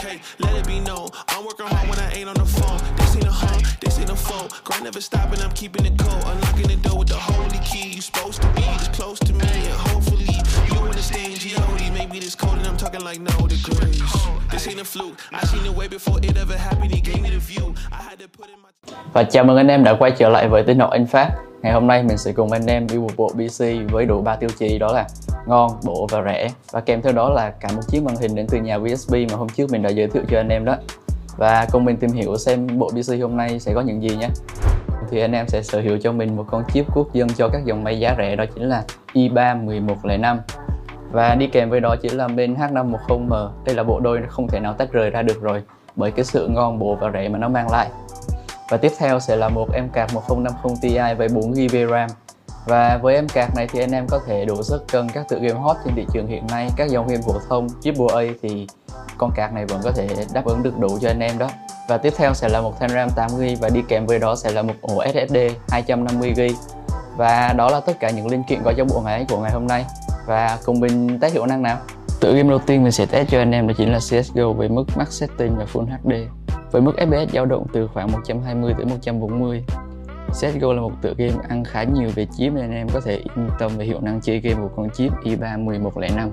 okay, let it be known. I'm working hard when I ain't on the phone. This ain't a home, this ain't a phone. Grind never stopping, I'm keeping it cold. Unlocking the door with the holy key. You supposed to be this close to me, and hopefully you understand G.O.D. Maybe this cold and I'm talking like no degrees. This ain't a fluke. I seen it way before it ever happened. He gave me the view. I had to put in my. Và chào mừng anh em đã quay trở lại với tiếng Học anh Pháp. Ngày hôm nay mình sẽ cùng anh em đi một bộ PC với đủ ba tiêu chí đó là ngon, bổ và rẻ. Và kèm theo đó là cả một chiếc màn hình đến từ nhà VSB mà hôm trước mình đã giới thiệu cho anh em đó. Và cùng mình tìm hiểu xem bộ PC hôm nay sẽ có những gì nhé. Thì anh em sẽ sở hữu cho mình một con chip quốc dân cho các dòng máy giá rẻ đó chính là i3 1105 và đi kèm với đó chính là bên H510M đây là bộ đôi không thể nào tách rời ra được rồi bởi cái sự ngon bổ và rẻ mà nó mang lại. Và tiếp theo sẽ là một em card 1050 Ti với 4GB RAM và với em cạc này thì anh em có thể đủ sức cân các tựa game hot trên thị trường hiện nay, các dòng game phổ thông A thì con cạc này vẫn có thể đáp ứng được đủ cho anh em đó. Và tiếp theo sẽ là một thanh RAM 8GB và đi kèm với đó sẽ là một ổ SSD 250GB và đó là tất cả những linh kiện có trong bộ máy của ngày hôm nay. Và cùng mình test hiệu năng nào. Tựa game đầu tiên mình sẽ test cho anh em đó chính là CSGO với mức max setting và Full HD với mức FPS dao động từ khoảng 120 tới 140 CSGO là một tựa game ăn khá nhiều về chip nên em có thể yên tâm về hiệu năng chơi game của con chip i3 1105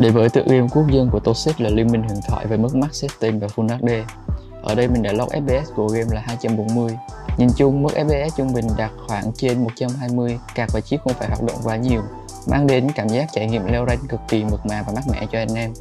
Để với tựa game quốc dân của Toxic là Liên minh huyền thoại với mức max setting và Full HD. Ở đây mình đã log FPS của game là 240. Nhìn chung mức FPS trung bình đạt khoảng trên 120, cạc và chip không phải hoạt động quá nhiều, mang đến cảm giác trải nghiệm leo rank cực kỳ mượt mà và mát mẻ cho anh em.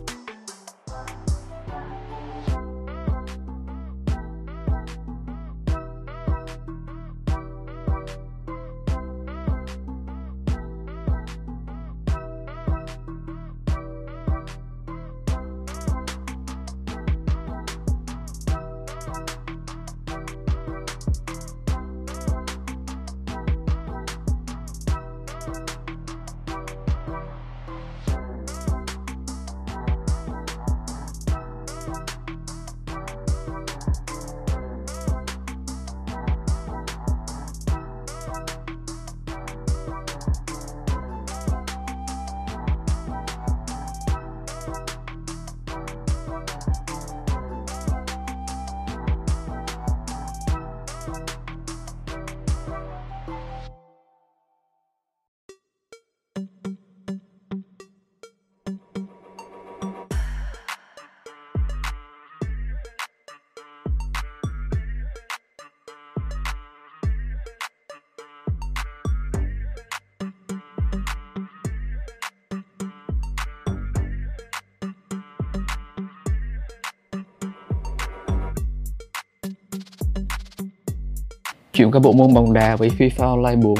Chuyển cả bộ môn bóng đá với FIFA Online 4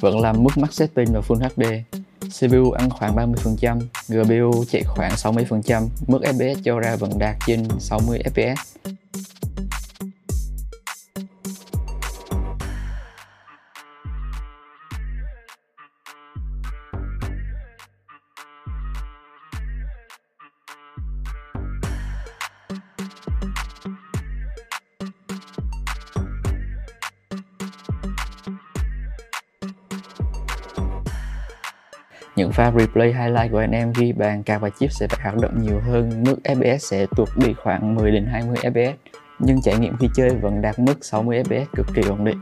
vẫn làm mức max setting và Full HD. CPU ăn khoảng 30%, GPU chạy khoảng 60%, mức FPS cho ra vẫn đạt trên 60 FPS. Những pha replay highlight của anh em ghi bàn cao và chip sẽ phải hoạt động nhiều hơn mức FPS sẽ tuột đi khoảng 10 đến 20 FPS nhưng trải nghiệm khi chơi vẫn đạt mức 60 FPS cực kỳ ổn định.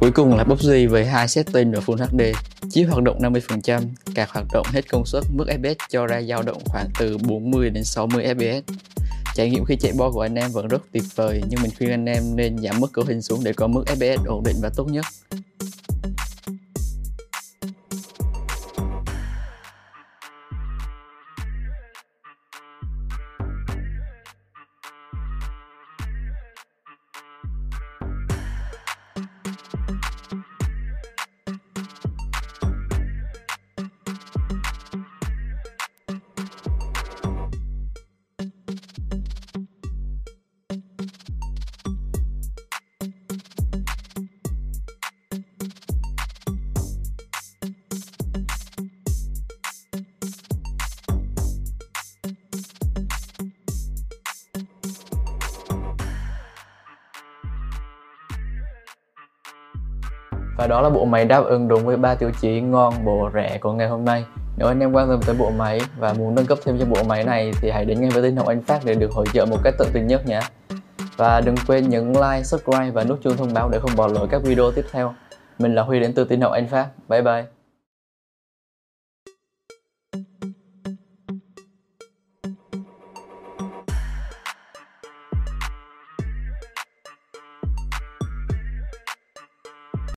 Cuối cùng là PUBG với hai setting và Full HD Chip hoạt động 50%, card hoạt động hết công suất, mức FPS cho ra dao động khoảng từ 40 đến 60 FPS trải nghiệm khi chạy bo của anh em vẫn rất tuyệt vời, nhưng mình khuyên anh em nên giảm mức cấu hình xuống để có mức FPS ổn định và tốt nhất. Và đó là bộ máy đáp ứng đúng với ba tiêu chí ngon, bổ, rẻ của ngày hôm nay. Nếu anh em quan tâm tới bộ máy và muốn nâng cấp thêm cho bộ máy này thì hãy đến ngay với tin học Anh Phát để được hỗ trợ một cách tận tình nhất nhé. Và đừng quên nhấn like, subscribe và nút chuông thông báo để không bỏ lỡ các video tiếp theo. Mình là Huy đến từ tin học Anh Phát. Bye bye.